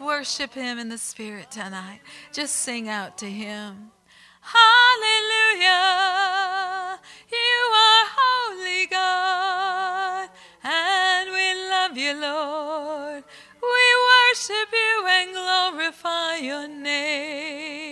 Worship Him in the Spirit tonight. Just sing out to Him. Hallelujah. You are holy God, and we love you, Lord. We worship you and glorify your name.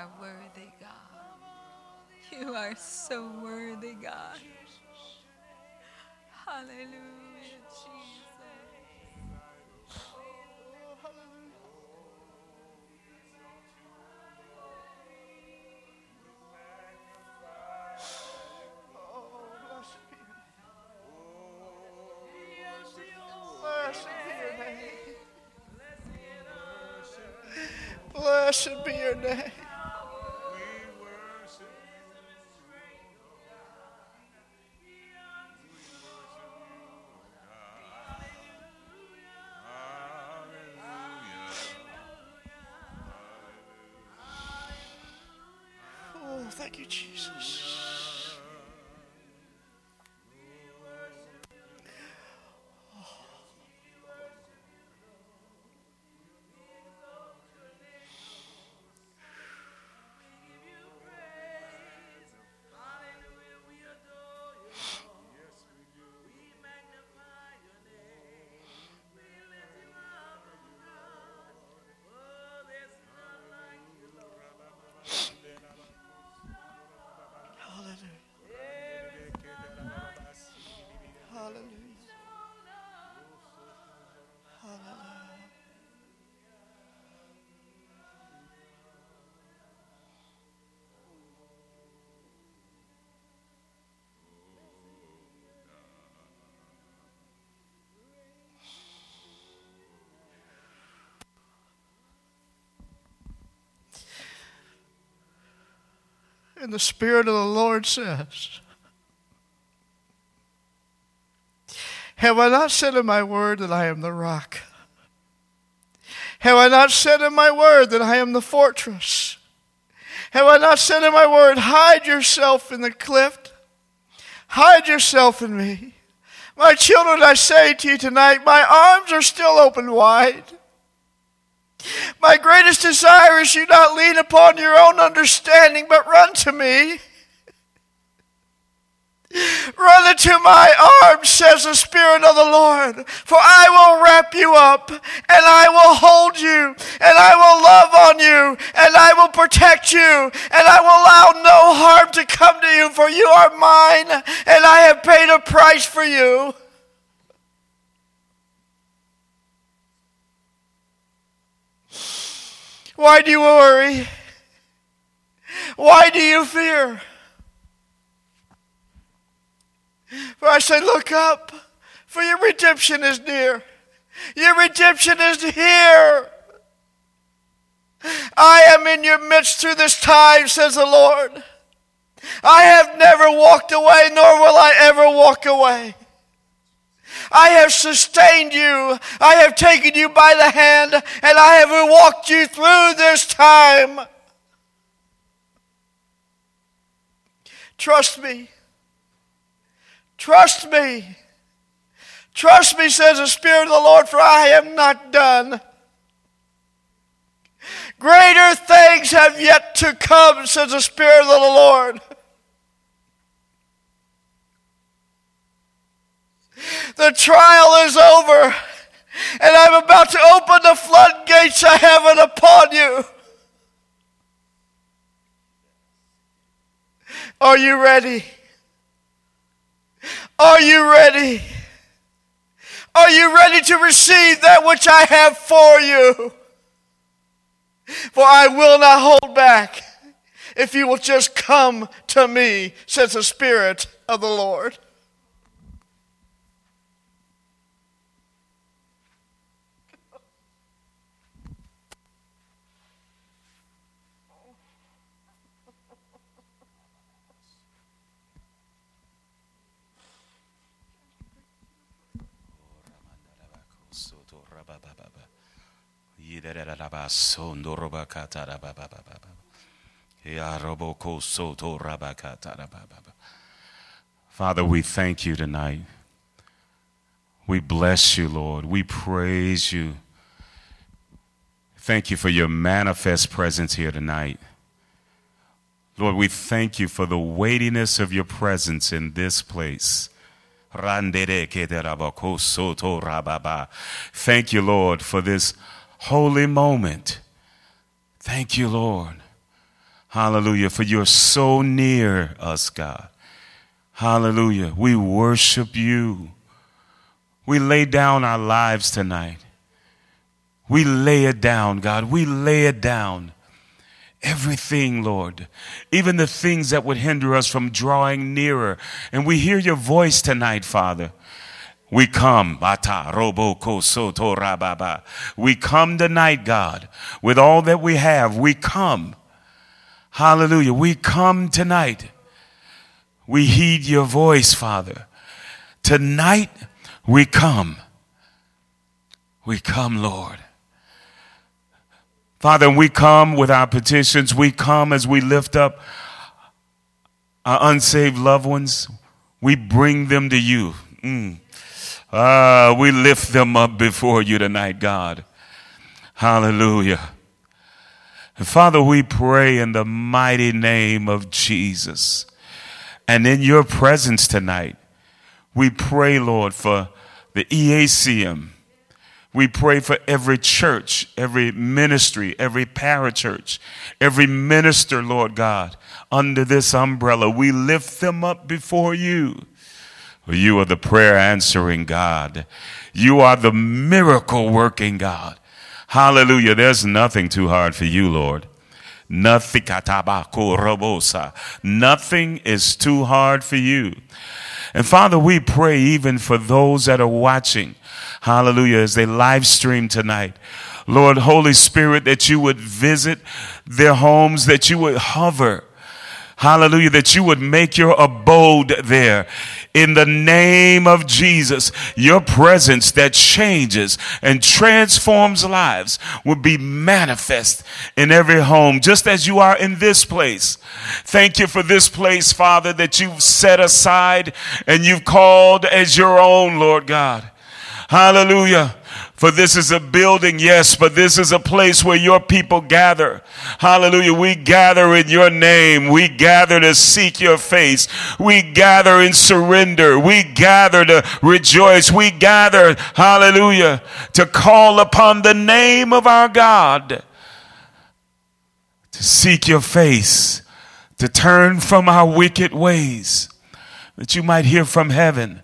Are worthy, God. You are so worthy, God. Hallelujah, Jesus. Oh, blessed be your name. And the Spirit of the Lord says, Have I not said in my word that I am the rock? Have I not said in my word that I am the fortress? Have I not said in my word, Hide yourself in the cliff? Hide yourself in me. My children, I say to you tonight, my arms are still open wide. My greatest desire is you not lean upon your own understanding, but run to me. Run into my arms, says the Spirit of the Lord, for I will wrap you up, and I will hold you, and I will love on you, and I will protect you, and I will allow no harm to come to you, for you are mine, and I have paid a price for you. Why do you worry? Why do you fear? For I say, Look up, for your redemption is near. Your redemption is here. I am in your midst through this time, says the Lord. I have never walked away, nor will I ever walk away. I have sustained you. I have taken you by the hand, and I have walked you through this time. Trust me. Trust me. Trust me, says the Spirit of the Lord, for I am not done. Greater things have yet to come, says the Spirit of the Lord. The trial is over. And I'm about to open the floodgates of heaven upon you. Are you ready? Are you ready? Are you ready to receive that which I have for you? For I will not hold back if you will just come to me, says the Spirit of the Lord. Father, we thank you tonight. We bless you, Lord. We praise you. Thank you for your manifest presence here tonight. Lord, we thank you for the weightiness of your presence in this place. Thank you, Lord, for this holy moment. Thank you, Lord. Hallelujah, for you're so near us, God. Hallelujah. We worship you. We lay down our lives tonight. We lay it down, God. We lay it down. Everything, Lord, even the things that would hinder us from drawing nearer. And we hear your voice tonight, Father. We come, bata robo soto rababa. We come tonight, God, with all that we have. We come. Hallelujah. We come tonight. We heed your voice, Father. Tonight, we come. We come, Lord. Father, we come with our petitions. We come as we lift up our unsaved loved ones. We bring them to you. Mm. Uh, we lift them up before you tonight, God. Hallelujah. And Father, we pray in the mighty name of Jesus. And in your presence tonight, we pray, Lord, for the EACM. We pray for every church, every ministry, every parachurch, every minister, Lord God, under this umbrella. We lift them up before you. You are the prayer answering God. You are the miracle working God. Hallelujah. There's nothing too hard for you, Lord. Nothing Nothing is too hard for you. And Father, we pray even for those that are watching. Hallelujah. As they live stream tonight. Lord, Holy Spirit, that you would visit their homes, that you would hover Hallelujah. That you would make your abode there. In the name of Jesus, your presence that changes and transforms lives would be manifest in every home, just as you are in this place. Thank you for this place, Father, that you've set aside and you've called as your own, Lord God. Hallelujah. For this is a building, yes, but this is a place where your people gather. Hallelujah. We gather in your name. We gather to seek your face. We gather in surrender. We gather to rejoice. We gather, hallelujah, to call upon the name of our God. To seek your face. To turn from our wicked ways. That you might hear from heaven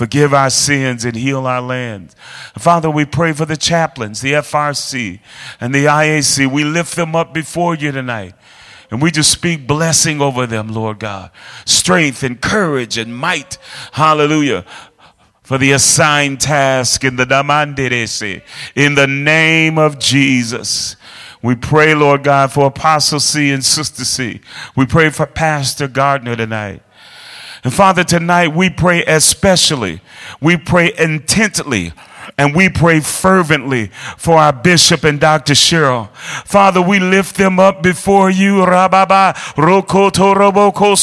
forgive our sins and heal our land. Father, we pray for the chaplains, the FRC, and the IAC. We lift them up before you tonight. And we just speak blessing over them, Lord God. Strength and courage and might. Hallelujah. For the assigned task in the Damanderese. In the name of Jesus. We pray, Lord God, for Apostle C and Sister C. We pray for Pastor Gardner tonight. And Father, tonight we pray especially, we pray intently And we pray fervently for our bishop and Dr. Cheryl. Father, we lift them up before you. Rababa, rokoto roboko.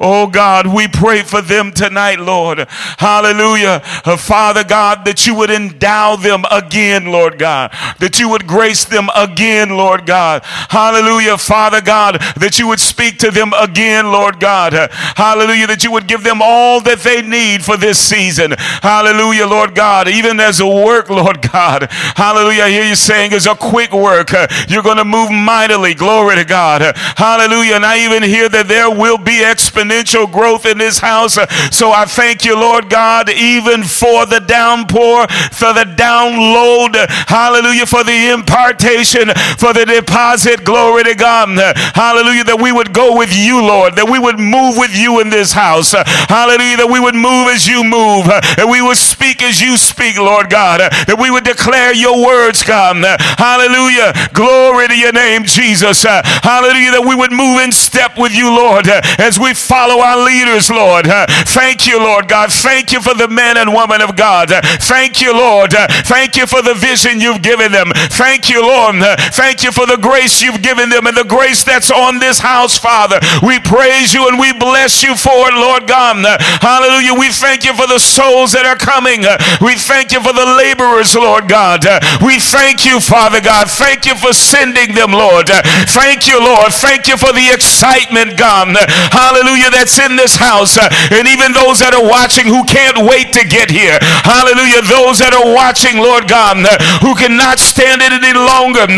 Oh God, we pray for them tonight, Lord. Hallelujah. Uh, Father God, that you would endow them again, Lord God. That you would grace them again, Lord God. Hallelujah. Father God, that you would speak to them again, Lord God. Hallelujah. That you would give them all that they need for this season. Hallelujah, Lord God. Even as a work, Lord God. Hallelujah. I hear you saying it's a quick work. You're going to move mightily. Glory to God. Hallelujah. And I even hear that there will be exponential growth in this house. So I thank you, Lord God, even for the downpour, for the download. Hallelujah. For the impartation, for the deposit. Glory to God. Hallelujah. That we would go with you, Lord. That we would move with you in this house. Hallelujah. That we would move as you move. Uh, that we would speak as you speak, Lord God. Uh, that we would declare your words, God. Hallelujah. Glory to your name, Jesus. Uh, hallelujah. That we would move in step with you, Lord, as we follow our leaders, Lord. Thank you, Lord God. Thank you for the men and women of God. Thank you, Lord. Thank you for the vision you've given them. Thank you, Lord. Thank you for the grace you've given them and the grace that's on this house, Father. We praise you and we bless you for it, Lord God. Hallelujah. We thank you for the souls that are coming. We thank you for the laborers, Lord God. We thank you, Father God. Thank you for sending them, Lord. Thank you, Lord. Thank you for the excitement, God. Hallelujah. That's in this house. And even those that are watching who can't wait to get here. Hallelujah. Those that are watching, Lord God, who cannot stand it any longer.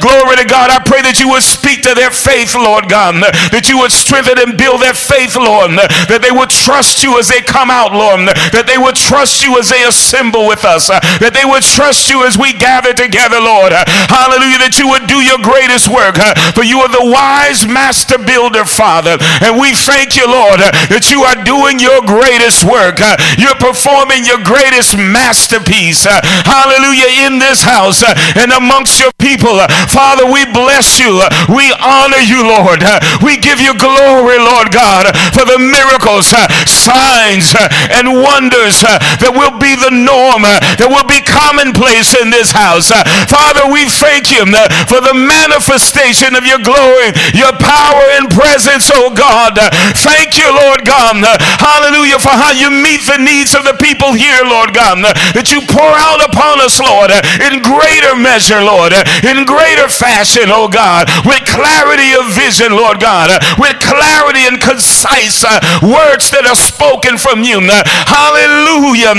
Glory to God. I pray that you would speak to their faith, Lord God. That you would strengthen and build their faith, Lord. That they would trust you as they come out, Lord. That they would trust you as they assemble with us. Uh, that they would trust you as we gather together, Lord. Uh, hallelujah. That you would do your greatest work. Uh, for you are the wise master builder, Father. And we thank you, Lord, that you are doing your greatest work. You're performing your greatest masterpiece. Hallelujah. In this house and amongst your people. Father, we bless you. We honor you, Lord. We give you glory, Lord God, for the miracles, signs, uh, and wonders uh, that will be the norm, uh, that will be commonplace in this house. Father, we thank you for the manifestation of your glory, your power and presence, oh God. Thank you, Lord God. Hallelujah, for how you meet the needs of the people here, Lord God. That you pour out upon us, Lord, in greater measure, Lord, in greater fashion, oh God, with clarity of vision, Lord God, with clarity and concise uh, words that spoken from you. Hallelujah.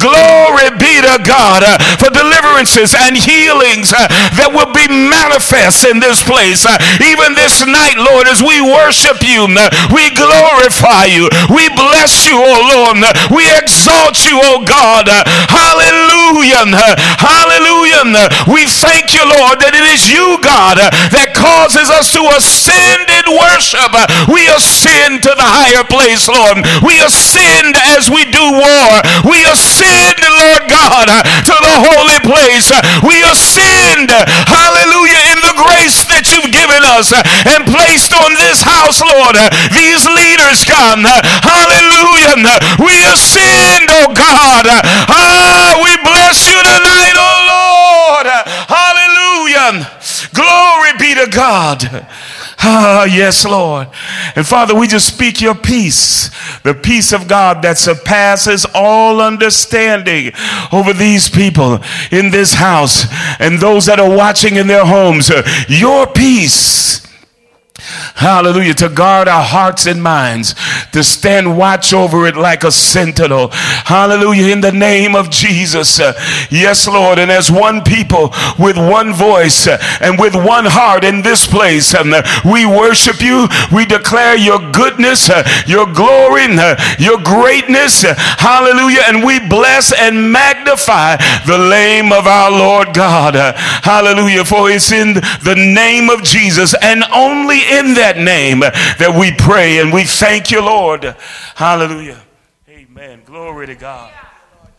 Glory be to God for deliverances and healings that will be manifest in this place. Even this night, Lord, as we worship you, we glorify you. We bless you, oh Lord. We exalt you, oh God. Hallelujah. Hallelujah. We thank you, Lord, that it is you, God, that causes us to ascend in worship. We ascend to the higher place, Lord. We ascend as we do war. We ascend, Lord God, to the holy place. We ascend, hallelujah, in the grace that you've given us and placed on this house, Lord. These leaders, God, hallelujah. We ascend, oh God. Ah, we bless you tonight, oh Lord. Hallelujah. Glory be to God. Ah, yes, Lord. And Father, we just speak your peace, the peace of God that surpasses all understanding over these people in this house and those that are watching in their homes. Your peace Hallelujah. To guard our hearts and minds, to stand watch over it like a sentinel. Hallelujah. In the name of Jesus. Uh, yes, Lord. And as one people with one voice uh, and with one heart in this place, um, uh, we worship you. We declare your goodness, your glory, your greatness. Hallelujah. And we bless and magnify the name of our Lord God. hallelujah. For it's in the name of Jesus and only in that name that we pray and we thank you, Lord. Hallelujah. Amen. Glory to God.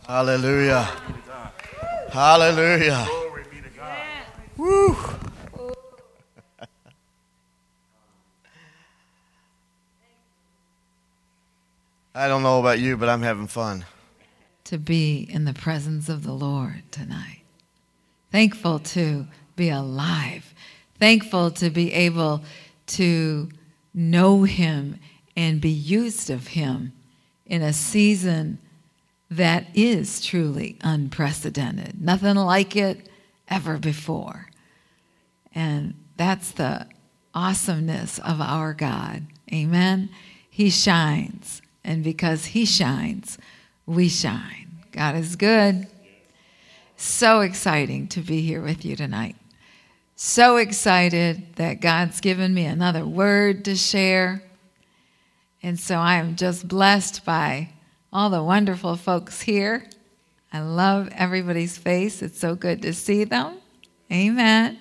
Hallelujah. Hallelujah. Glory be to God. Woo. I don't know about you, but I'm having fun. To be in the presence of the Lord tonight. Thankful to be alive. Thankful to be able to know Him and be used of Him in a season that is truly unprecedented. Nothing like it ever before. And that's the awesomeness of our God. Amen. He shines. And because He shines, we shine. God is good. So exciting to be here with you tonight. So excited that God's given me another word to share. And so I am just blessed by all the wonderful folks here. I love everybody's face. It's so good to see them. Amen.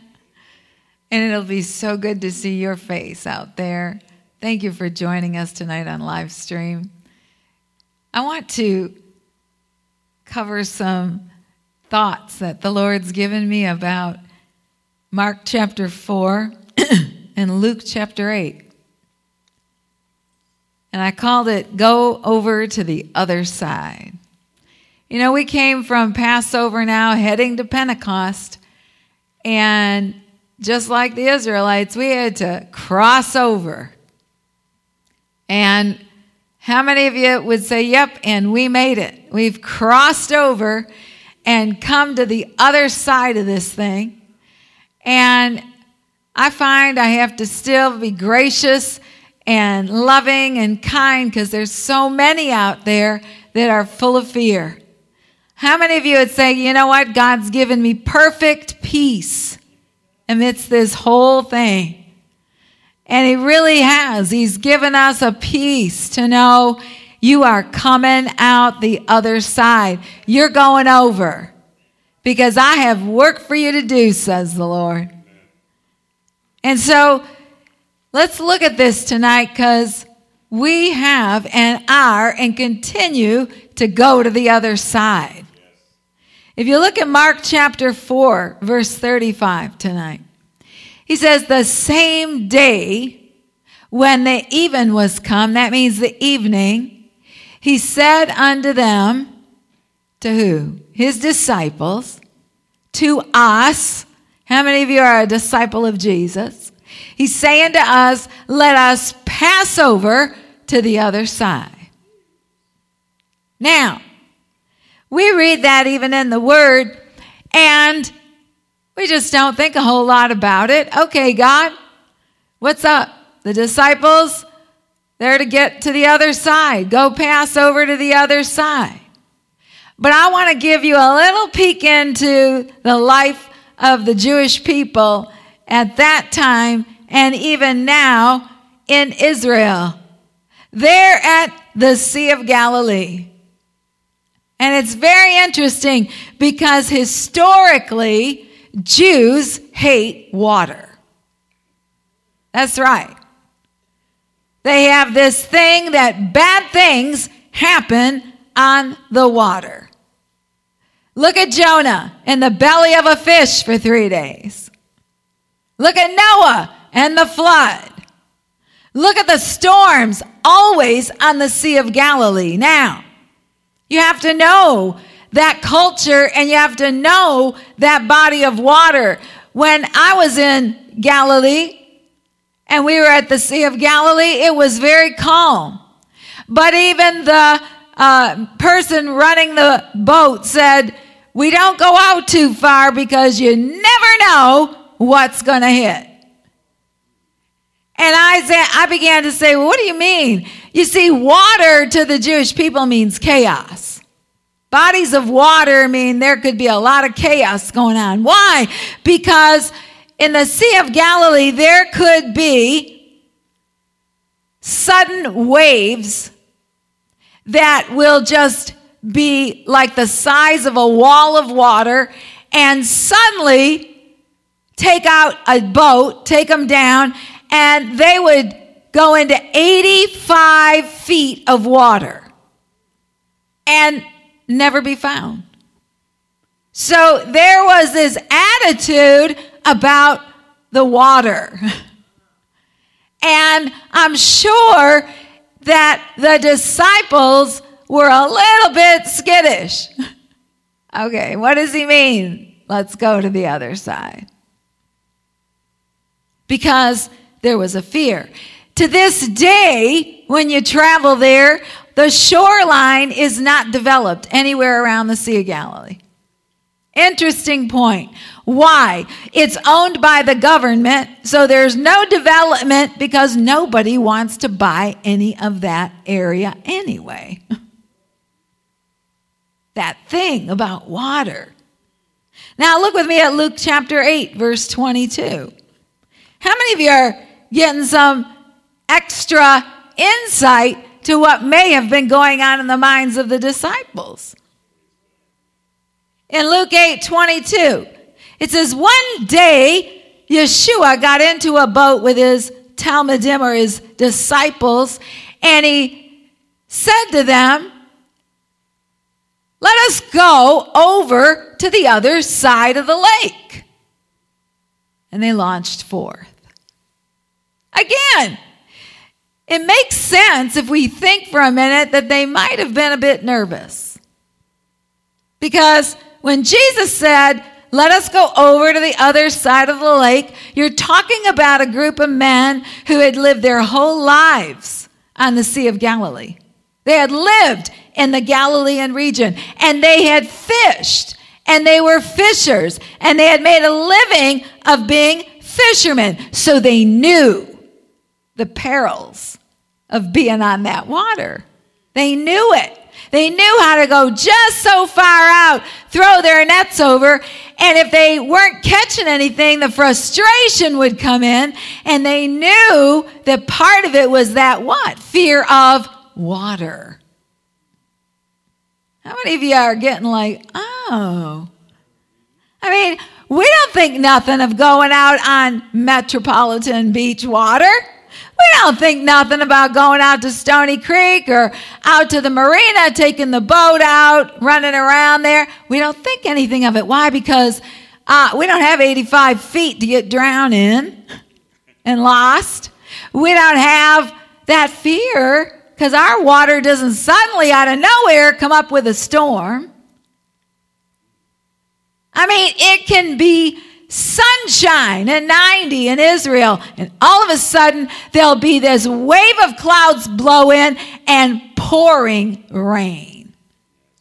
And it'll be so good to see your face out there. Thank you for joining us tonight on live stream. I want to cover some thoughts that the Lord's given me about Mark chapter 4 and Luke chapter 8. And I called it Go Over to the Other Side. You know, we came from Passover now heading to Pentecost. And just like the Israelites, we had to cross over. And how many of you would say, Yep, and we made it? We've crossed over and come to the other side of this thing. And I find I have to still be gracious and loving and kind because there's so many out there that are full of fear. How many of you would say, you know what? God's given me perfect peace amidst this whole thing. And He really has. He's given us a peace to know you are coming out the other side. You're going over because I have work for you to do, says the Lord. And so let's look at this tonight because we have and are and continue to go to the other side. If you look at Mark chapter 4, verse 35 tonight, he says, The same day when the even was come, that means the evening, he said unto them, to who? His disciples, to us. How many of you are a disciple of Jesus? He's saying to us, let us pass over to the other side. Now, we read that even in the Word, and we just don't think a whole lot about it. Okay, God, what's up? The disciples, they're to get to the other side. Go pass over to the other side. But I want to give you a little peek into the life of the Jewish people at that time and even now in Israel. They're at the Sea of Galilee. And it's very interesting because historically, Jews hate water. That's right. They have this thing that bad things happen on the water. Look at Jonah in the belly of a fish for three days. Look at Noah and the flood. Look at the storms always on the Sea of Galilee. Now, you have to know that culture and you have to know that body of water. When I was in Galilee and we were at the Sea of Galilee, it was very calm. But even the uh, person running the boat said, We don't go out too far because you never know what's going to hit. And I, said, I began to say, well, what do you mean? You see, water to the Jewish people means chaos. Bodies of water mean there could be a lot of chaos going on. Why? Because in the Sea of Galilee, there could be sudden waves that will just be like the size of a wall of water and suddenly take out a boat, take them down, and they would go into 85 feet of water and never be found. So there was this attitude about the water. And I'm sure that the disciples were a little bit skittish. okay, what does he mean? Let's go to the other side. Because there was a fear. To this day, when you travel there, the shoreline is not developed anywhere around the Sea of Galilee. Interesting point. Why? It's owned by the government, so there's no development because nobody wants to buy any of that area anyway. that thing about water. Now look with me at Luke chapter 8, verse 22. How many of you are getting some extra insight to what may have been going on in the minds of the disciples? In Luke 8 22, it says, One day Yeshua got into a boat with his talmidim or his disciples, and he said to them, Let us go over to the other side of the lake. And they launched forth. Again, it makes sense if we think for a minute that they might have been a bit nervous. Because when Jesus said, let us go over to the other side of the lake, you're talking about a group of men who had lived their whole lives on the Sea of Galilee. They had lived in the Galilean region and they had fished and they were fishers and they had made a living of being fishermen. So they knew the perils of being on that water. They knew it. They knew how to go just so far out, throw their nets over, and if they weren't catching anything, the frustration would come in, and they knew that part of it was that what? Fear of water. How many of you are getting like, oh? I mean, we don't think nothing of going out on metropolitan beach water. We don't think nothing about going out to Stony Creek or out to the marina, taking the boat out, running around there. We don't think anything of it. Why? Because uh, we don't have 85 feet to get drowned in and lost. We don't have that fear because our water doesn't suddenly out of nowhere come up with a storm. I mean, it can be sunshine and 90 in Israel. And all of a sudden, there'll be this wave of clouds blow in and pouring rain.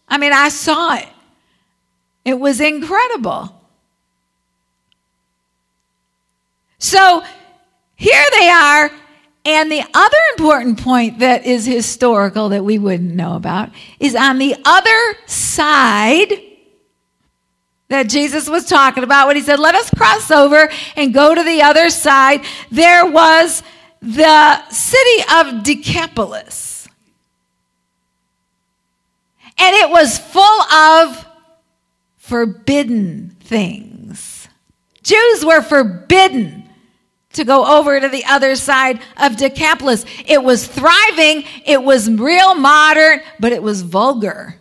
I mean, I saw it. It was incredible. So here they are. And the other important point that is historical that we wouldn't know about is on the other side that Jesus was talking about when he said, Let us cross over and go to the other side. There was the city of Decapolis. And it was full of forbidden things. Jews were forbidden to go over to the other side of Decapolis. It was thriving, it was real modern, but it was vulgar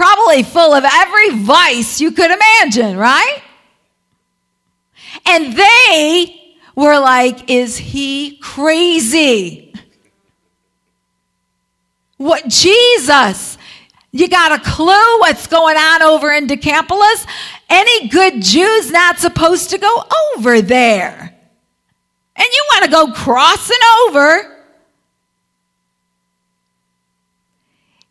probably full of every vice you could imagine, right? And they were like, Is he crazy? What, Jesus, you got a clue what's going on over in Decapolis? Any good Jew's not supposed to go over there. And you want to go crossing over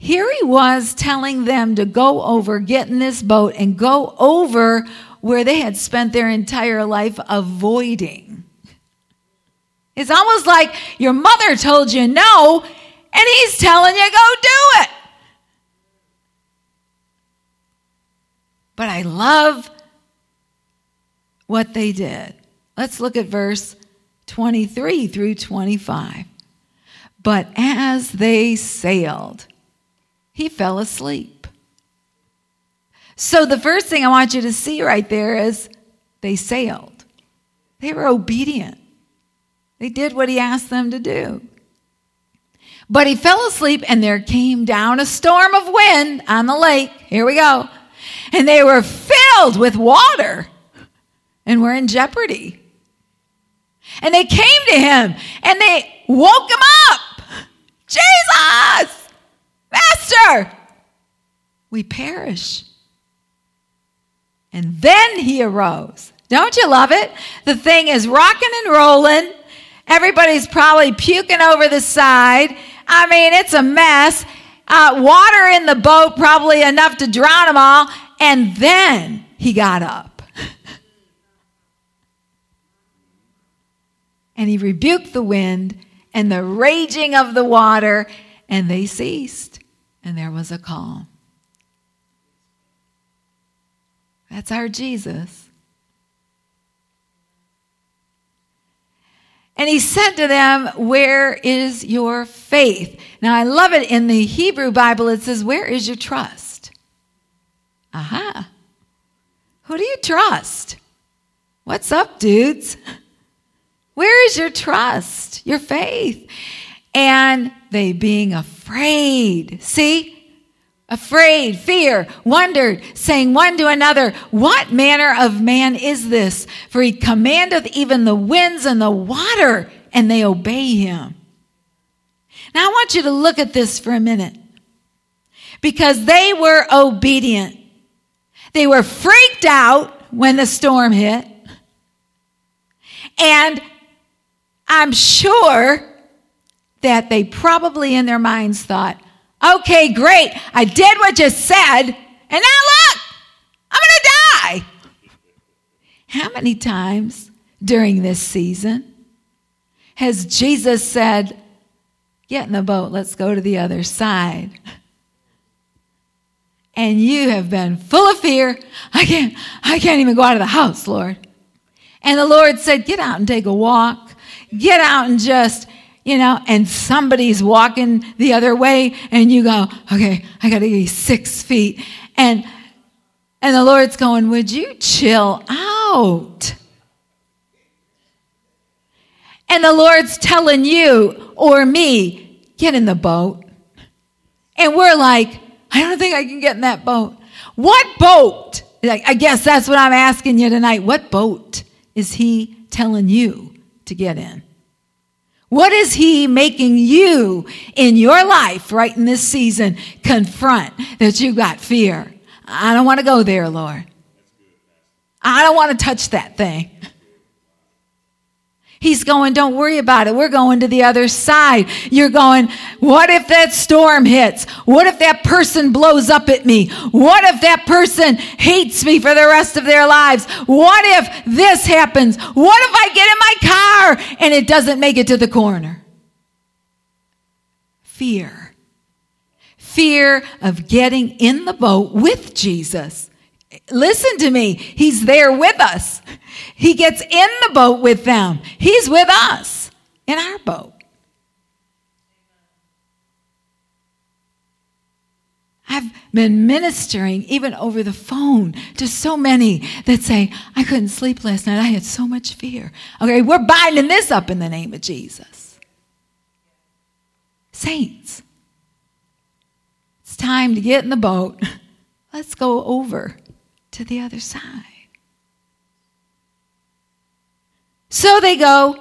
Here he was telling them to go over, get in this boat, and go over where they had spent their entire life avoiding. It's almost like your mother told you no, and he's telling you go do it. But I love what they did. Let's look at verse 23 through 25. But as they sailed, he fell asleep. So, the first thing I want you to see right there is they sailed. They were obedient. They did what he asked them to do. But he fell asleep, and there came down a storm of wind on the lake. Here we go. And they were filled with water and were in jeopardy. And they came to him and they woke him up. Jesus, Master, we perish. And then he arose. Don't you love it? The thing is rocking and rolling. Everybody's probably puking over the side. I mean, it's a mess. Uh, water in the boat, probably enough to drown them all. And then he got up. and he rebuked the wind and the raging of the water, and they ceased, and there was a calm. That's our Jesus. And he said to them, Where is your faith? Now, I love it in the Hebrew Bible, it says, Where is your trust? Aha. Who do you trust? What's up, dudes? Where is your trust, your faith? And they being afraid. See? Afraid, fear, wondered, saying one to another, What manner of man is this? For he commandeth even the winds and the water, and they obey him. Now I want you to look at this for a minute. Because they were obedient. They were freaked out when the storm hit. And I'm sure that they probably in their minds thought, Okay, great. I did what you said, and now look, I'm going to die. How many times during this season has Jesus said, Get in the boat, let's go to the other side? And you have been full of fear. I can't, I can't even go out of the house, Lord. And the Lord said, Get out and take a walk. Get out and just you know, and somebody's walking the other way and you go, okay, I got to be six feet. And, and the Lord's going, would you chill out? And the Lord's telling you or me, get in the boat. And we're like, I don't think I can get in that boat. What boat? I guess that's what I'm asking you tonight. What boat is he telling you to get in? What is He making you in your life right in this season confront that you got fear? I don't want to go there, Lord. I don't want to touch that thing. He's going, don't worry about it. We're going to the other side. You're going, what if that storm hits? What if that person blows up at me? What if that person hates me for the rest of their lives? What if this happens? What if I get in my car and it doesn't make it to the corner? Fear. Fear of getting in the boat with Jesus. Listen to me. He's there with us. He gets in the boat with them. He's with us in our boat. I've been ministering even over the phone to so many that say, I couldn't sleep last night. I had so much fear. Okay, we're binding this up in the name of Jesus. Saints, it's time to get in the boat. Let's go over to the other side. So they go.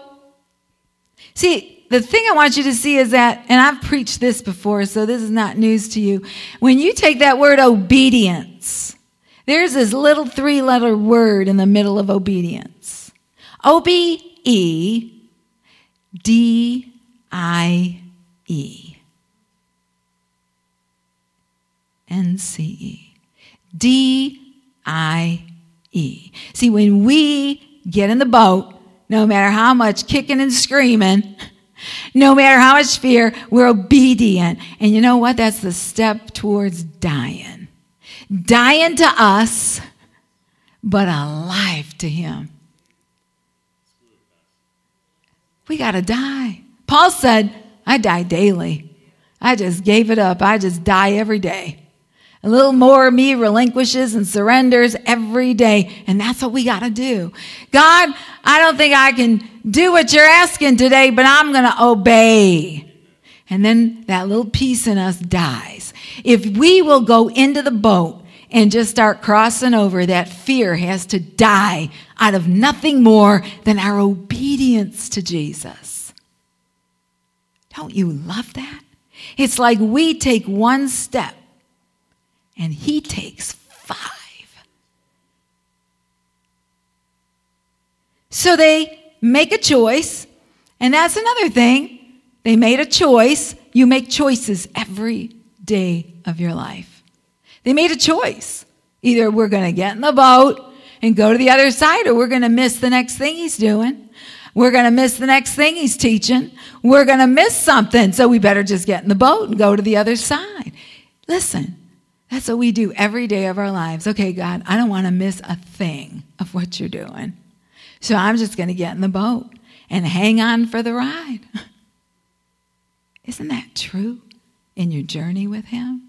See, the thing I want you to see is that, and I've preached this before, so this is not news to you. When you take that word obedience, there's this little three letter word in the middle of obedience O B E D I E. N C E. D I E. See, when we get in the boat, no matter how much kicking and screaming, no matter how much fear, we're obedient. And you know what? That's the step towards dying. Dying to us, but alive to Him. We got to die. Paul said, I die daily. I just gave it up. I just die every day. A little more of me relinquishes and surrenders every day. And that's what we got to do. God, I don't think I can do what you're asking today, but I'm going to obey. And then that little piece in us dies. If we will go into the boat and just start crossing over, that fear has to die out of nothing more than our obedience to Jesus. Don't you love that? It's like we take one step and he takes five. So they make a choice, and that's another thing. They made a choice. You make choices every day of your life. They made a choice. Either we're going to get in the boat and go to the other side, or we're going to miss the next thing he's doing. We're going to miss the next thing he's teaching. We're going to miss something, so we better just get in the boat and go to the other side. Listen, that's what we do every day of our lives. Okay, God, I don't want to miss a thing of what you're doing. So I'm just going to get in the boat and hang on for the ride. Isn't that true in your journey with Him?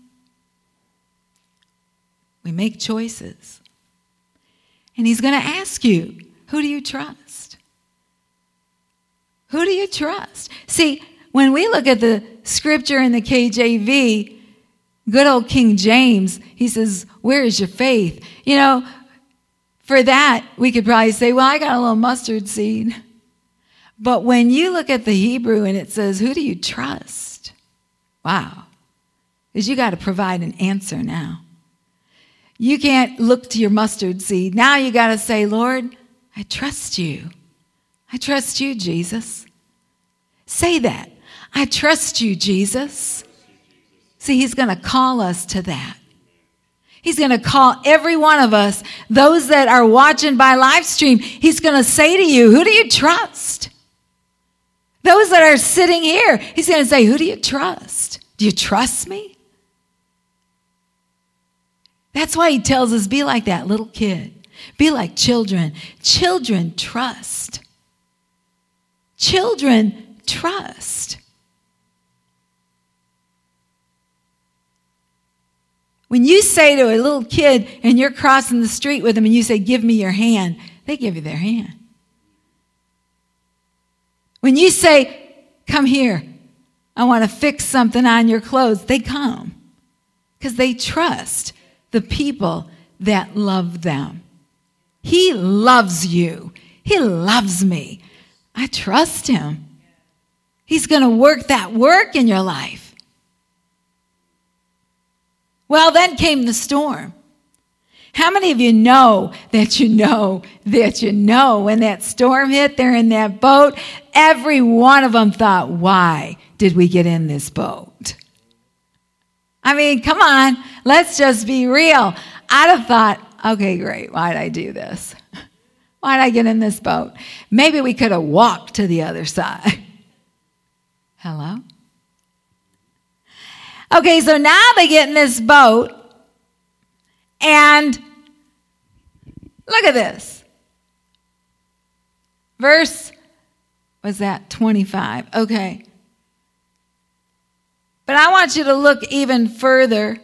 We make choices. And He's going to ask you, who do you trust? Who do you trust? See, when we look at the scripture in the KJV, good old King James, he says, Where is your faith? You know, for that, we could probably say, Well, I got a little mustard seed. But when you look at the Hebrew and it says, Who do you trust? Wow. Because you got to provide an answer now. You can't look to your mustard seed. Now you got to say, Lord, I trust you. I trust you, Jesus. Say that. I trust you, Jesus. See, he's going to call us to that. He's going to call every one of us, those that are watching by live stream, he's going to say to you, Who do you trust? Those that are sitting here, he's going to say, Who do you trust? Do you trust me? That's why he tells us be like that little kid, be like children. Children trust. Children trust. When you say to a little kid and you're crossing the street with them and you say, Give me your hand, they give you their hand. When you say, Come here, I want to fix something on your clothes, they come because they trust the people that love them. He loves you, He loves me. I trust Him. He's going to work that work in your life. Well, then came the storm. How many of you know that you know that you know when that storm hit, they're in that boat? Every one of them thought, why did we get in this boat? I mean, come on, let's just be real. I'd have thought, okay, great, why'd I do this? Why'd I get in this boat? Maybe we could have walked to the other side. Hello? Okay, so now they get in this boat, and look at this. Verse, was that 25? Okay. But I want you to look even further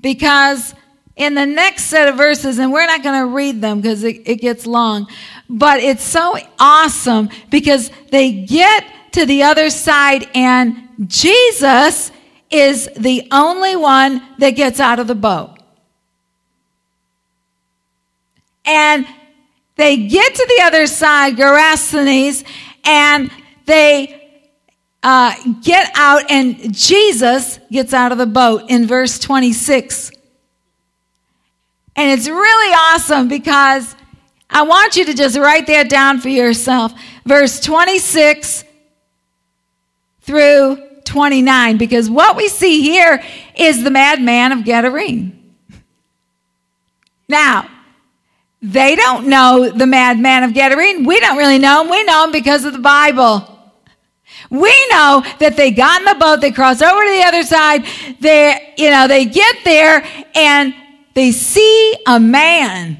because in the next set of verses, and we're not going to read them because it, it, gets long, but it's so awesome because they get to the other side and Jesus is the only one that gets out of the boat. And they get to the other side, Gerasenes, and they uh, get out, and Jesus gets out of the boat in verse 26. And it's really awesome because I want you to just write that down for yourself. Verse 26 through 29 because what we see here is the madman of Gadarene. Now, they don't know the madman of Gadarene. We don't really know him. We know him because of the Bible. We know that they got in the boat, they cross over to the other side, they, you know, they get there and they see a man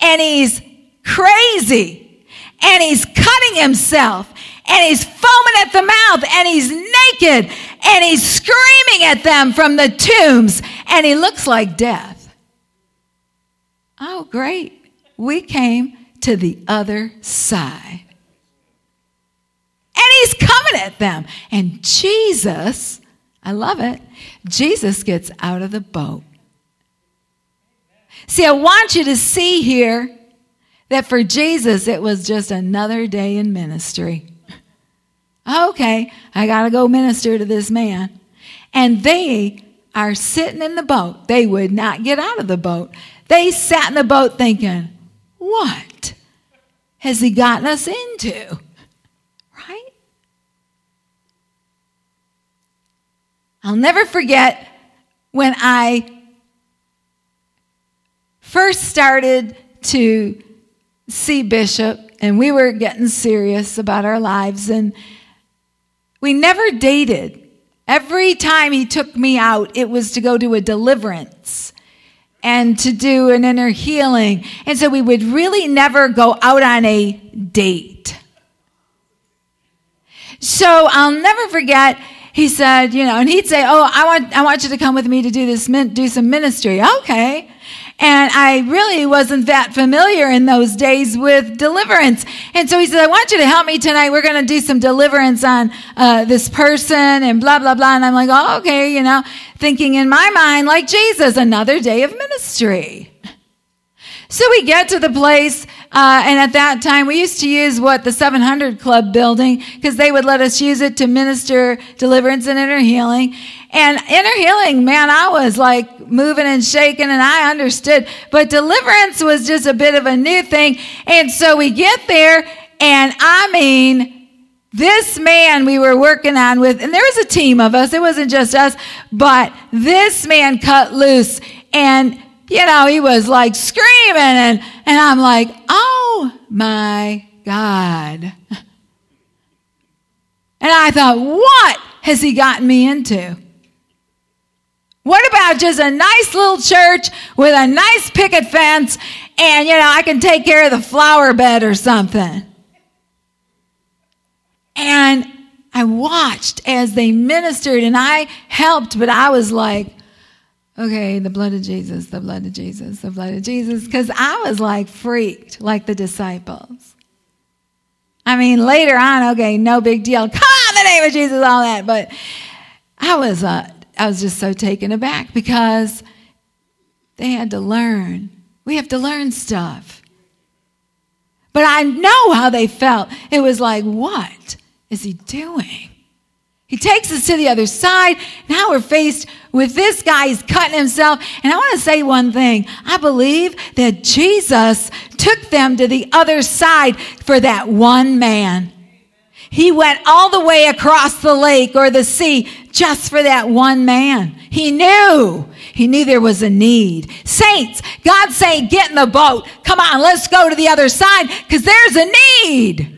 and he's crazy and he's cutting himself and he's foaming at the mouth and he's naked and he's screaming at them from the tombs and he looks like death. Oh, great. We came to the other side. And he's coming at them. And Jesus, I love it, Jesus gets out of the boat. See, I want you to see here that for Jesus, it was just another day in ministry. Okay, I got to go minister to this man. And they are sitting in the boat. They would not get out of the boat. They sat in the boat thinking, what has he gotten us into? Right? I'll never forget when I first started to see Bishop and we were getting serious about our lives and we never dated. Every time he took me out, it was to go to a deliverance and to do an inner healing. And so we would really never go out on a date. So I'll never forget, he said, you know, and he'd say, Oh, I want, I want you to come with me to do this, do some ministry. Okay. And I really wasn't that familiar in those days with deliverance. And so he said, I want you to help me tonight. We're going to do some deliverance on uh, this person and blah, blah, blah. And I'm like, oh, okay, you know, thinking in my mind, like Jesus, another day of ministry. So we get to the place, uh, and at that time we used to use what the 700 Club building because they would let us use it to minister deliverance and inner healing. And inner healing, man, I was like moving and shaking and I understood. But deliverance was just a bit of a new thing. And so we get there and I mean, this man we were working on with, and there was a team of us, it wasn't just us, but this man cut loose and you know, he was like screaming and, and I'm like, oh my God. And I thought, what has he gotten me into? What about just a nice little church with a nice picket fence and, you know, I can take care of the flower bed or something? And I watched as they ministered and I helped, but I was like, okay, the blood of Jesus, the blood of Jesus, the blood of Jesus, because I was like freaked, like the disciples. I mean, later on, okay, no big deal. Come on, the name of Jesus, all that. But I was, uh, I was just so taken aback because they had to learn. We have to learn stuff. But I know how they felt. It was like, what is he doing? He takes us to the other side. Now we're faced with this guy. He's cutting himself. And I want to say one thing. I believe that Jesus took them to the other side for that one man. He went all the way across the lake or the sea just for that one man. He knew. He knew there was a need. Saints, God's saying, get in the boat. Come on, let's go to the other side because there's a need.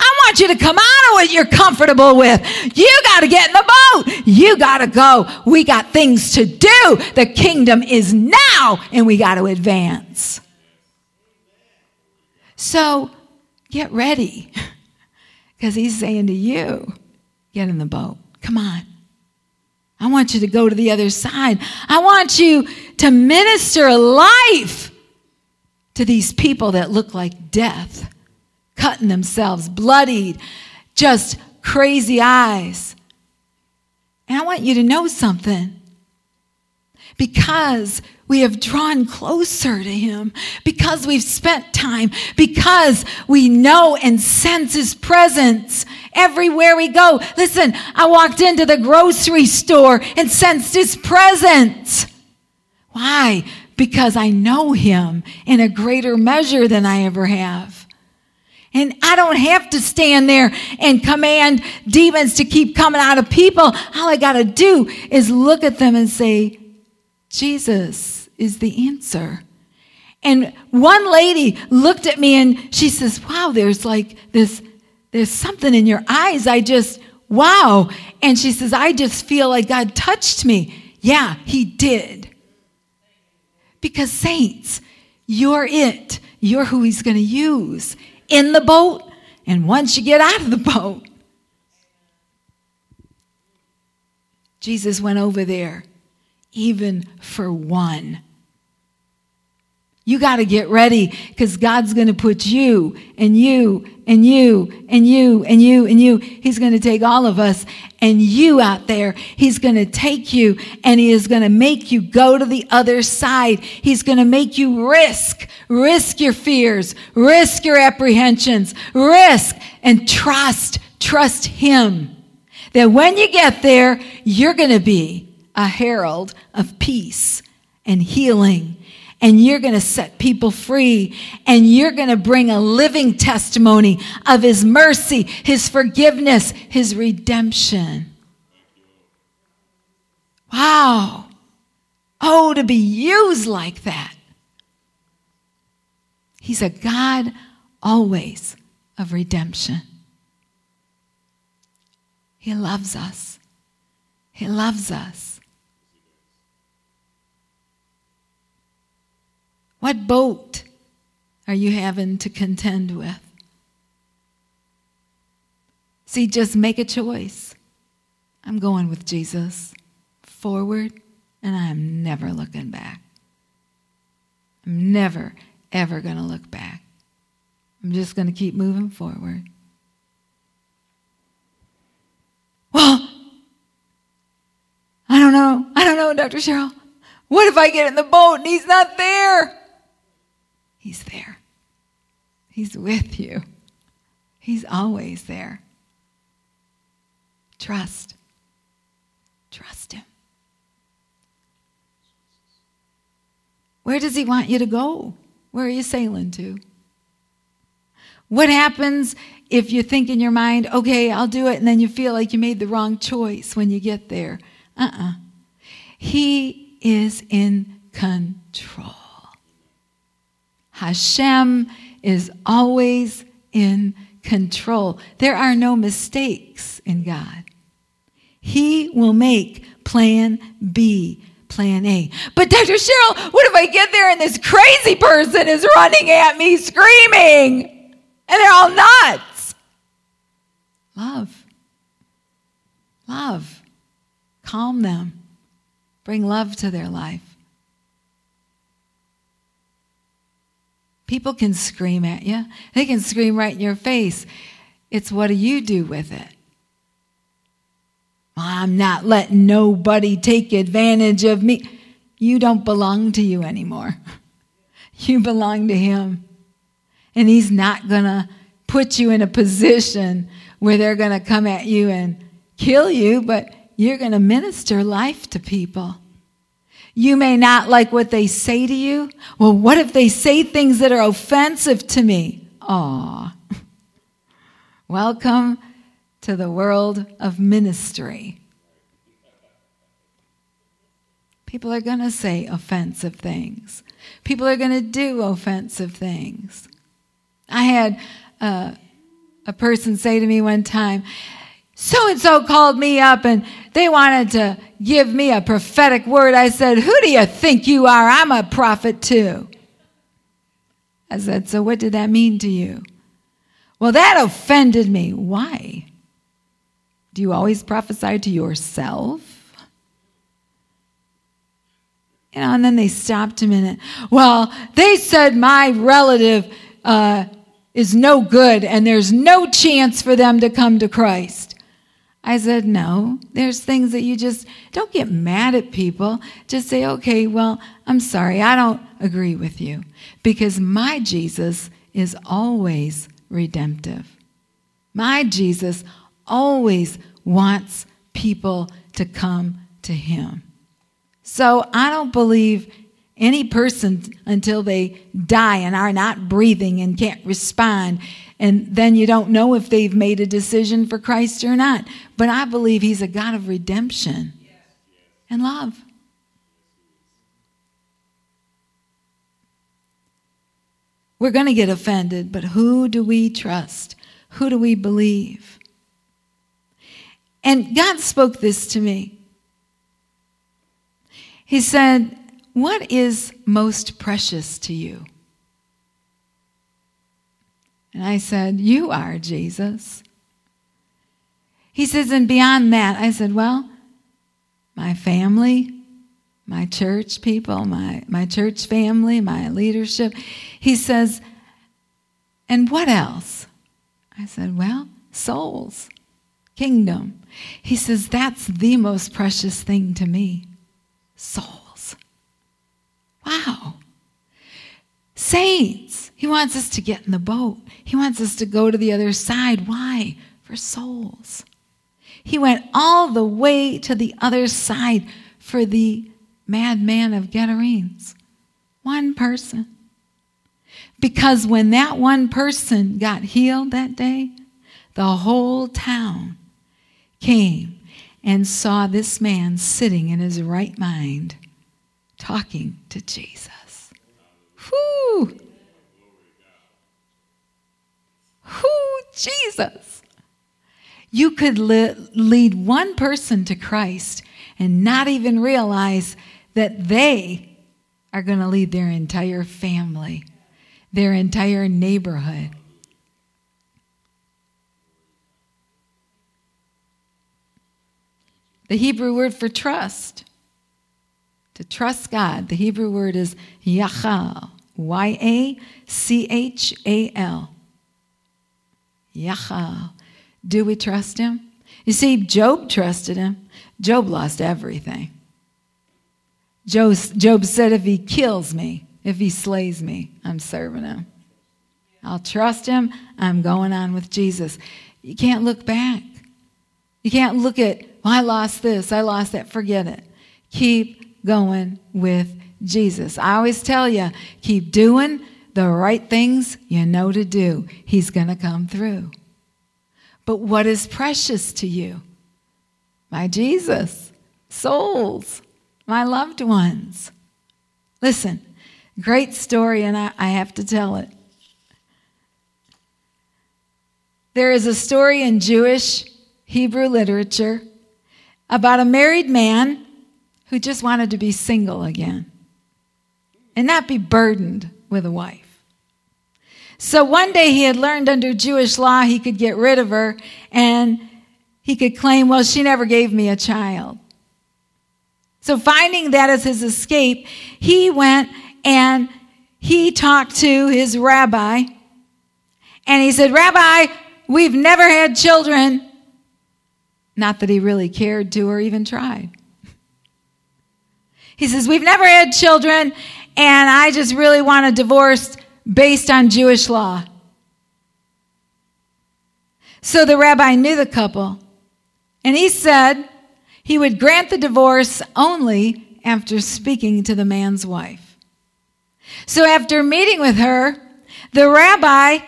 I want you to come out of what you're comfortable with. You got to get in the boat. You got to go. We got things to do. The kingdom is now and we got to advance. So get ready because he's saying to you, get in the boat. Come on. I want you to go to the other side. I want you to minister life to these people that look like death cutting themselves, bloodied, just crazy eyes. And I want you to know something. Because we have drawn closer to Him, because we've spent time, because we know and sense His presence everywhere we go. Listen, I walked into the grocery store and sensed His presence. Why? Because I know Him in a greater measure than I ever have. And I don't have to stand there and command demons to keep coming out of people. All I got to do is look at them and say, Jesus is the answer. And one lady looked at me and she says, Wow, there's like this, there's something in your eyes. I just, wow. And she says, I just feel like God touched me. Yeah, He did. Because, saints, you're it. You're who He's going to use in the boat and once you get out of the boat. Jesus went over there even for one. You got to get ready because God's going to put you and you and you and you and you and you. He's going to take all of us and you out there. He's going to take you and he is going to make you go to the other side. He's going to make you risk, risk your fears, risk your apprehensions, risk and trust, Trust Him. That when you get there, you're going to be a herald of peace and healing. And you're going to set people free. And you're going to bring a living testimony of His mercy, His forgiveness, His redemption. Wow. Oh, to be used like that. He's a God always of redemption. He loves us. He loves us. What boat are you having to contend with? See, just make a choice. I'm going with Jesus forward, and I'm never looking back. I'm never, ever going to look back. I'm just going to keep moving forward. Well, I don't know. I don't know, Dr. Cheryl. What if I get in the boat and he's not there? He's there. He's with you. He's always there. Trust. Trust him. Where does he want you to go? Where are you sailing to? What happens if you think in your mind, okay, I'll do it, and then you feel like you made the wrong choice when you get there? Uh uh-uh. uh He is in control. Hashem is always in control. There are no mistakes in God. He will make plan B plan A. But Dr. Cheryl, what if I get there and this crazy person is running at me screaming? And they're all nuts. Love. Love. Calm them. Bring love to their life. People can scream at you, they can scream right in your face. It's what do you do with it? I'm not letting nobody take advantage of me. You don't belong to you anymore. You belong to Him. And He's not going to put you in a position where they're going to come at you and kill you, but you're going to minister life to people. You may not like what they say to you. Well, what if they say things that are offensive to me? Aw. Welcome to the world of ministry. People are going to say offensive things. People are going to do offensive things. I had uh, a person say to me one time, so and so called me up and they wanted to give me a prophetic word. I said, Who do you think you are? I'm a prophet too. I said, So what did that mean to you? Well, that offended me. Why? Do you always prophesy to yourself? You know, and then they stopped a minute. Well, they said my relative uh, is no good and there's no chance for them to come to Christ. I said, no, there's things that you just don't get mad at people. Just say, okay, well, I'm sorry, I don't agree with you because my Jesus is always redemptive. My Jesus always wants people to come to him. So I don't believe any person until they die and are not breathing and can't respond. And then you don't know if they've made a decision for Christ or not. But I believe He's a God of redemption and love. We're going to get offended, but who do we trust? Who do we believe? And God spoke this to me. He said, what is most precious to you? And I said, You are, Jesus. He says, And beyond that, I said, Well, my family, my church people, my, my church family, my leadership. He says, And what else? I said, Well, souls, kingdom. He says, That's the most precious thing to me souls. Wow. Saints, he wants us to get in the boat. He wants us to go to the other side. Why? for souls. He went all the way to the other side for the madman of Gadarenes. One person. Because when that one person got healed that day, the whole town came and saw this man sitting in his right mind talking to Jesus. Whoo! Whoo, Jesus! You could lead one person to Christ and not even realize that they are going to lead their entire family, their entire neighborhood. The Hebrew word for trust, to trust God, the Hebrew word is yachal, Y A C H A L. Yachal. Do we trust him? You see, Job trusted him. Job lost everything. Job, Job said, if he kills me, if he slays me, I'm serving him. I'll trust him. I'm going on with Jesus. You can't look back. You can't look at, well, I lost this, I lost that. Forget it. Keep going with Jesus. I always tell you, keep doing the right things you know to do. He's going to come through. But what is precious to you? My Jesus, souls, my loved ones. Listen, great story, and I, I have to tell it. There is a story in Jewish Hebrew literature about a married man who just wanted to be single again and not be burdened with a wife. So one day he had learned under Jewish law he could get rid of her and he could claim, well, she never gave me a child. So finding that as his escape, he went and he talked to his rabbi and he said, Rabbi, we've never had children. Not that he really cared to or even tried. He says, We've never had children, and I just really want a divorce based on Jewish law. So the rabbi knew the couple, and he said he would grant the divorce only after speaking to the man's wife. So after meeting with her, the rabbi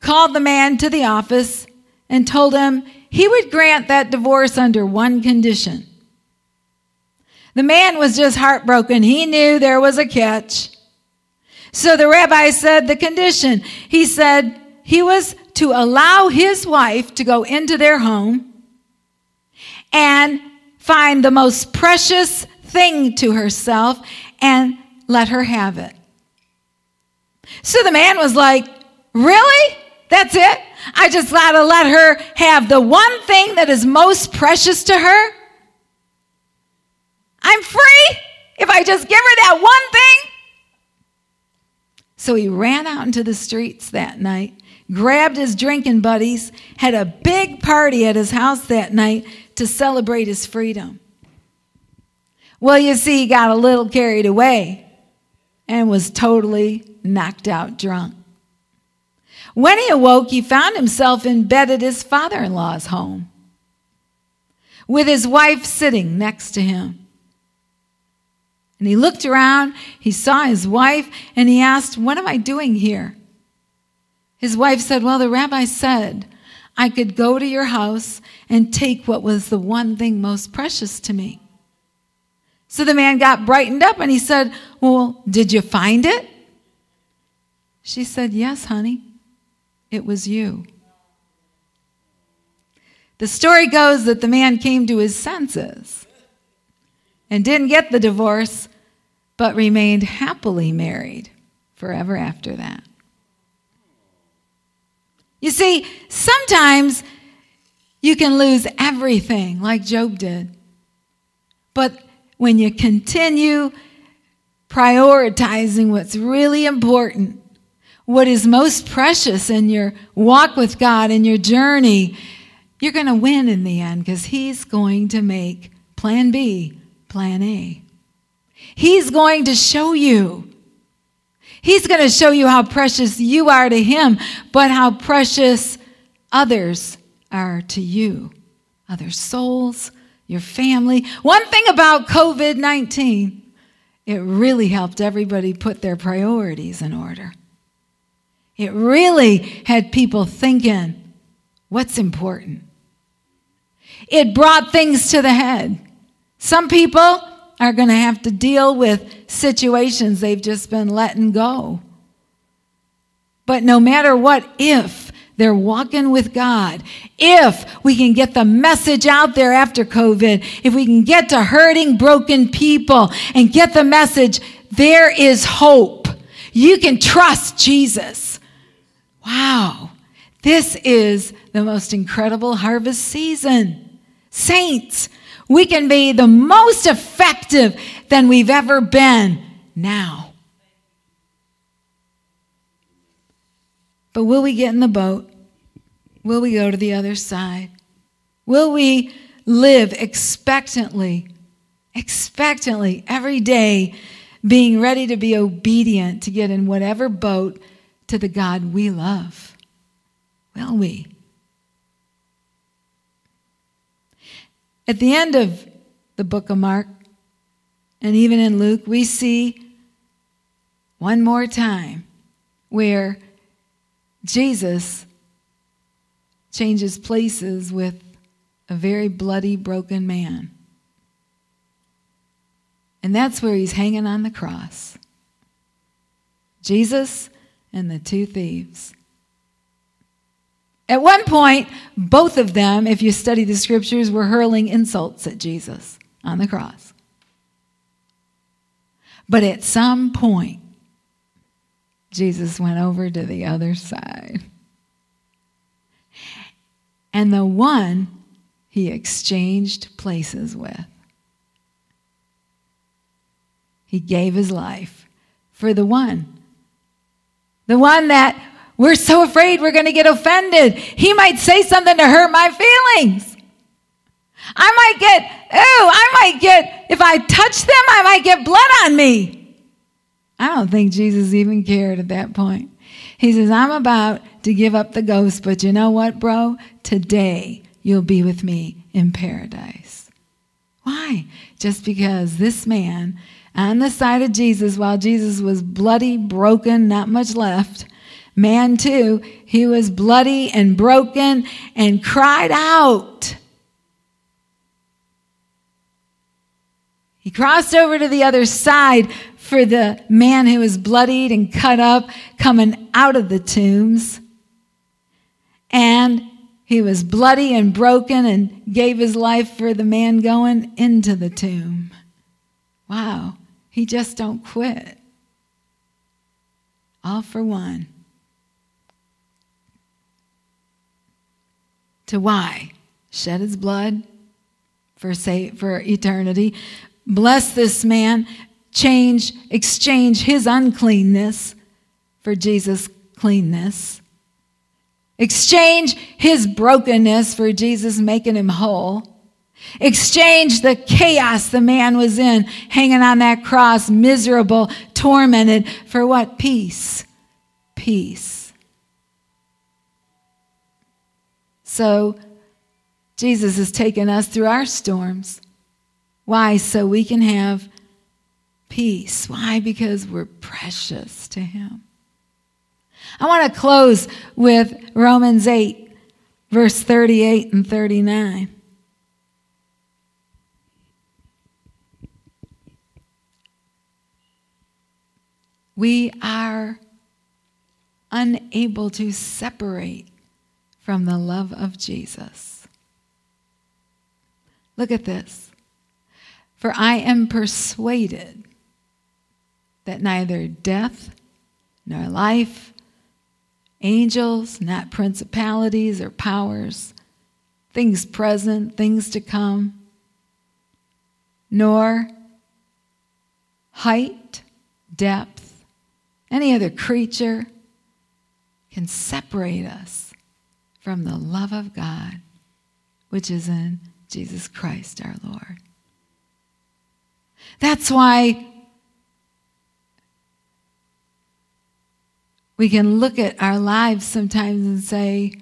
called the man to the office and told him he would grant that divorce under one condition. The man was just heartbroken. He knew there was a catch. So the rabbi said the condition. He said he was to allow his wife to go into their home and find the most precious thing to herself and let her have it. So the man was like, Really? That's it? I just gotta let her have the one thing that is most precious to her? I'm free if I just give her that one thing? So he ran out into the streets that night, grabbed his drinking buddies, had a big party at his house that night to celebrate his freedom. Well, you see, he got a little carried away and was totally knocked out drunk. When he awoke, he found himself in bed at his father in law's home with his wife sitting next to him. And he looked around, he saw his wife, and he asked, What am I doing here? His wife said, Well, the rabbi said I could go to your house and take what was the one thing most precious to me. So the man got brightened up and he said, Well, did you find it? She said, Yes, honey, it was you. The story goes that the man came to his senses and didn't get the divorce, but remained happily married forever after that. You see, sometimes you can lose everything like Job did. But when you continue prioritizing what's really important, what is most precious in your walk with God and your journey, you're going to win in the end because He's going to make plan B plan A. He's going to show you. He's going to show you how precious you are to Him, but how precious others are to you, other souls, your family. One thing about COVID 19, it really helped everybody put their priorities in order. It really had people thinking, what's important? It brought things to the head. Some people are going to have to deal with situations they've just been letting go. But no matter what, if they're walking with God, if we can get the message out there after COVID, if we can get to hurting, broken people and get the message, there is hope. You can trust Jesus. Wow. This is the most incredible harvest season. Saints, we can be the most effective than we've ever been now. But will we get in the boat? Will we go to the other side? Will we live expectantly, expectantly every day, being ready to be obedient to get in whatever boat to the God we love? Will we? At the end of the book of Mark, and even in Luke, we see one more time where Jesus changes places with a very bloody, broken man. And that's where he's hanging on the cross. Jesus and the two thieves. At one point, both of them, if you study the scriptures, were hurling insults at Jesus on the cross. But at some point, Jesus went over to the other side. And the one he exchanged places with, he gave his life for the one. The one that we're so afraid we're going to get offended. He might say something to hurt my feelings. I might get, oh, I might get, if I touch them, I might get blood on me. I don't think Jesus even cared at that point. He says, I'm about to give up the ghost, but you know what, bro? Today you'll be with me in paradise. Why? Just because this man on the side of Jesus, while Jesus was bloody, broken, not much left, man too, he was bloody and broken and cried out. He crossed over to the other side for the man who was bloodied and cut up coming out of the tombs. And he was bloody and broken and gave his life for the man going into the tomb. Wow, he just don't quit. All for one. To why? Shed his blood for say for eternity. Bless this man, change, exchange his uncleanness for Jesus' cleanness. Exchange his brokenness for Jesus making him whole. Exchange the chaos the man was in, hanging on that cross, miserable, tormented, for what? Peace. Peace. So Jesus has taken us through our storms. Why? So we can have peace. Why? Because we're precious to Him. I want to close with Romans 8, verse 38 and 39. We are unable to separate from the love of Jesus. Look at this. For I am persuaded that neither death nor life, angels, not principalities or powers, things present, things to come, nor height, depth, any other creature can separate us from the love of God, which is in Jesus Christ our Lord. That's why we can look at our lives sometimes and say,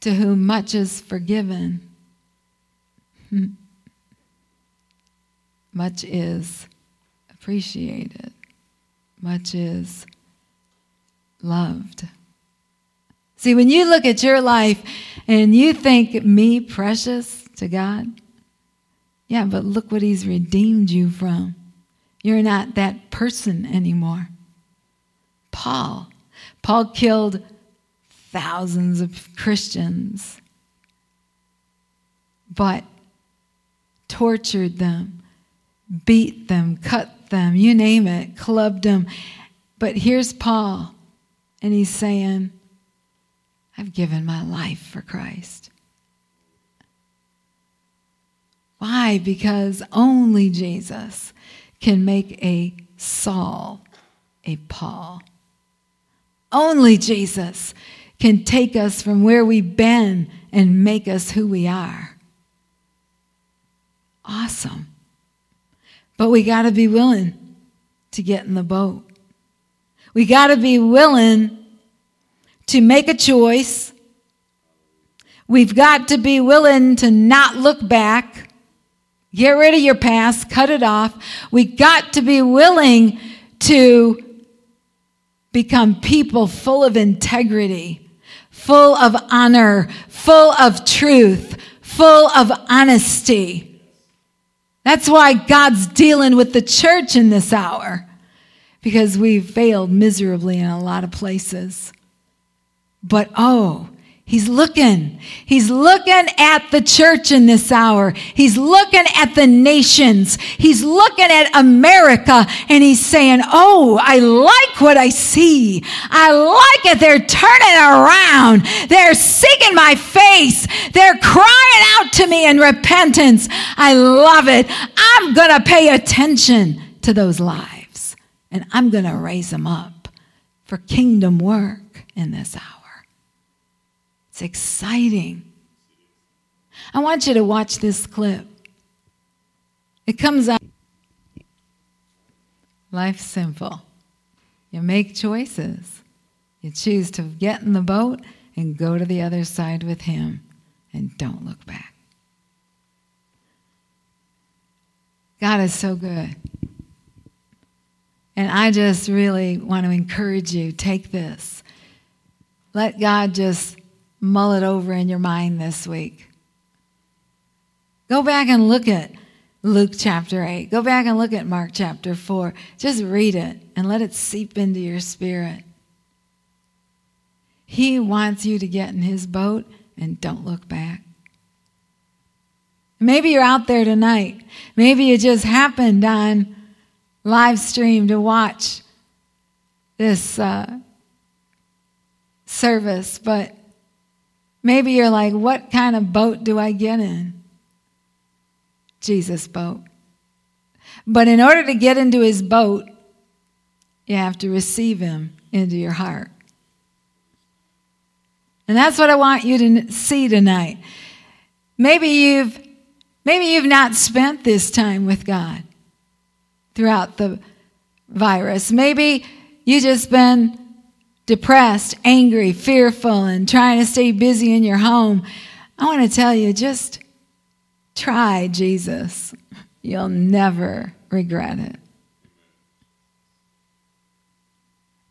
To whom much is forgiven, much is appreciated, much is loved. See, when you look at your life and you think me precious to God, yeah, but look what He's redeemed you from. You're not that person anymore. Paul. Paul killed thousands of Christians, but tortured them, beat them, cut them, you name it, clubbed them. But here's Paul, and he's saying, I've given my life for Christ. Why? Because only Jesus can make a Saul a Paul. Only Jesus can take us from where we've been and make us who we are. Awesome. But we got to be willing to get in the boat. We got to be willing to make a choice. We've got to be willing to not look back. Get rid of your past, cut it off. We got to be willing to become people full of integrity, full of honor, full of truth, full of honesty. That's why God's dealing with the church in this hour, because we've failed miserably in a lot of places. But oh, He's looking. He's looking at the church in this hour. He's looking at the nations. He's looking at America and he's saying, Oh, I like what I see. I like it. They're turning around. They're seeking my face. They're crying out to me in repentance. I love it. I'm going to pay attention to those lives and I'm going to raise them up for kingdom work in this hour. It's exciting. I want you to watch this clip. It comes out. Life's simple. You make choices. You choose to get in the boat and go to the other side with Him and don't look back. God is so good. And I just really want to encourage you take this. Let God just mull it over in your mind this week. Go back and look at Luke chapter 8. Go back and look at Mark chapter 4. Just read it and let it seep into your spirit. He wants you to get in his boat and don't look back. Maybe you're out there tonight. Maybe it just happened on live stream to watch this uh, service, but Maybe you're like, what kind of boat do I get in? Jesus' boat. But in order to get into his boat, you have to receive him into your heart. And that's what I want you to see tonight. Maybe you've maybe you've not spent this time with God throughout the virus. Maybe you just been depressed, angry, fearful, and trying to stay busy in your home, I want to tell you just try Jesus. You'll never regret it.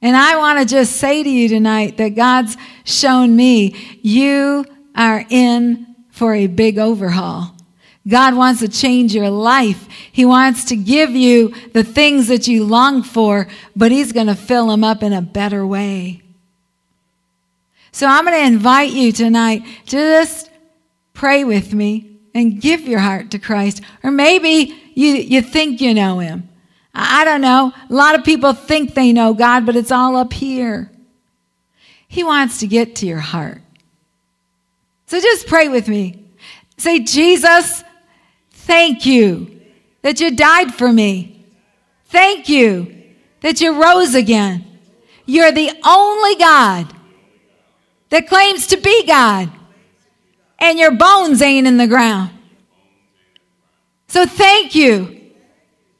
And I want to just say to you tonight that God's shown me you are in for a big overhaul. God wants to change your life. He wants to give you the things that you long for, but He's going to fill them up in a better way. So I'm going to invite you tonight to just pray with me and give your heart to Christ. Or maybe you, you think you know Him. I don't know. A lot of people think they know God, but it's all up here. He wants to get to your heart. So just pray with me. Say, Jesus, Thank you that you died for me. Thank you that you rose again. You're the only God that claims to be God, and your bones ain't in the ground. So thank you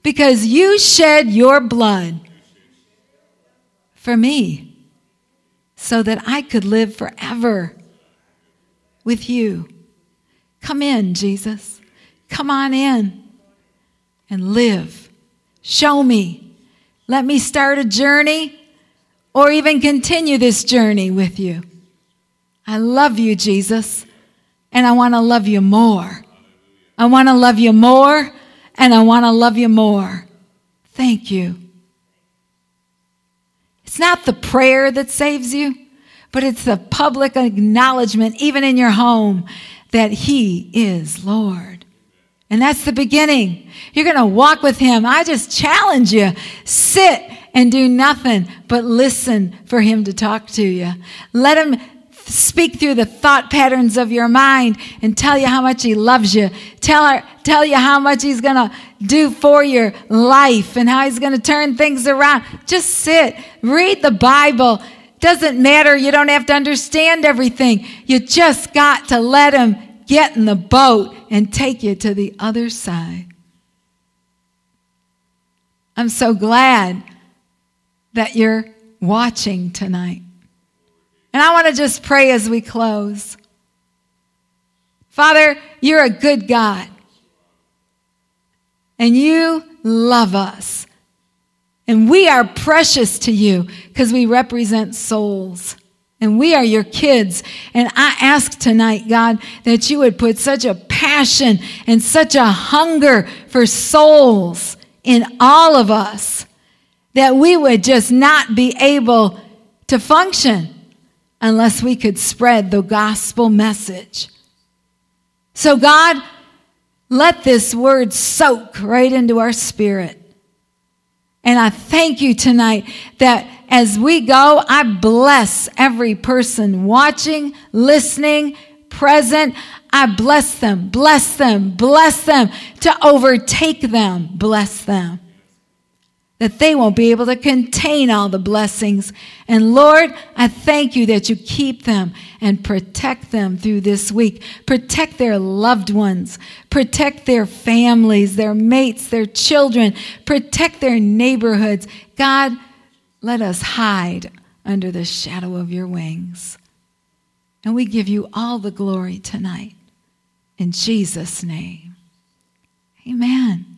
because you shed your blood for me so that I could live forever. with you. Come in, Jesus. Come on in and live. Show me. Let me start a journey or even continue this journey with you. I love you, Jesus, and I want to love you more. I want to love you more, and I want to love you more. Thank you. It's not the prayer that saves you, but it's the public acknowledgement, even in your home, that He is Lord. And that's the beginning. You're going to walk with Him. I just challenge you. Sit and do nothing but listen for Him to talk to you. Let Him speak through the thought patterns of your mind and tell you how much He loves you. Tell, her, tell you how much He's going to do for your life and how He's going to turn things around. Just sit, read the Bible. Doesn't matter. You don't have to understand everything. You just got to let Him get in the boat and take you to the other side. I'm so glad that you're watching tonight. And I want to just pray as we close. Father, you're a good God. And you love us. And we are precious to you because we represent souls. And we are your kids. And I ask tonight, God, that you would put such a passion and such a hunger for souls in all of us that we would just not be able to function unless we could spread the gospel message. So, God, let this word soak right into our spirit. And I thank you tonight that as we go, I bless every person watching, listening, present. I bless them, bless them, bless them to overtake them, bless them that they won't be able to contain all the blessings. And Lord, I thank you that you keep them and protect them through this week. Protect their loved ones. Protect their families, their mates, their children. Protect their neighborhoods. God, let us hide under the shadow of your wings. And we give you all the glory tonight. In Jesus' name. Amen.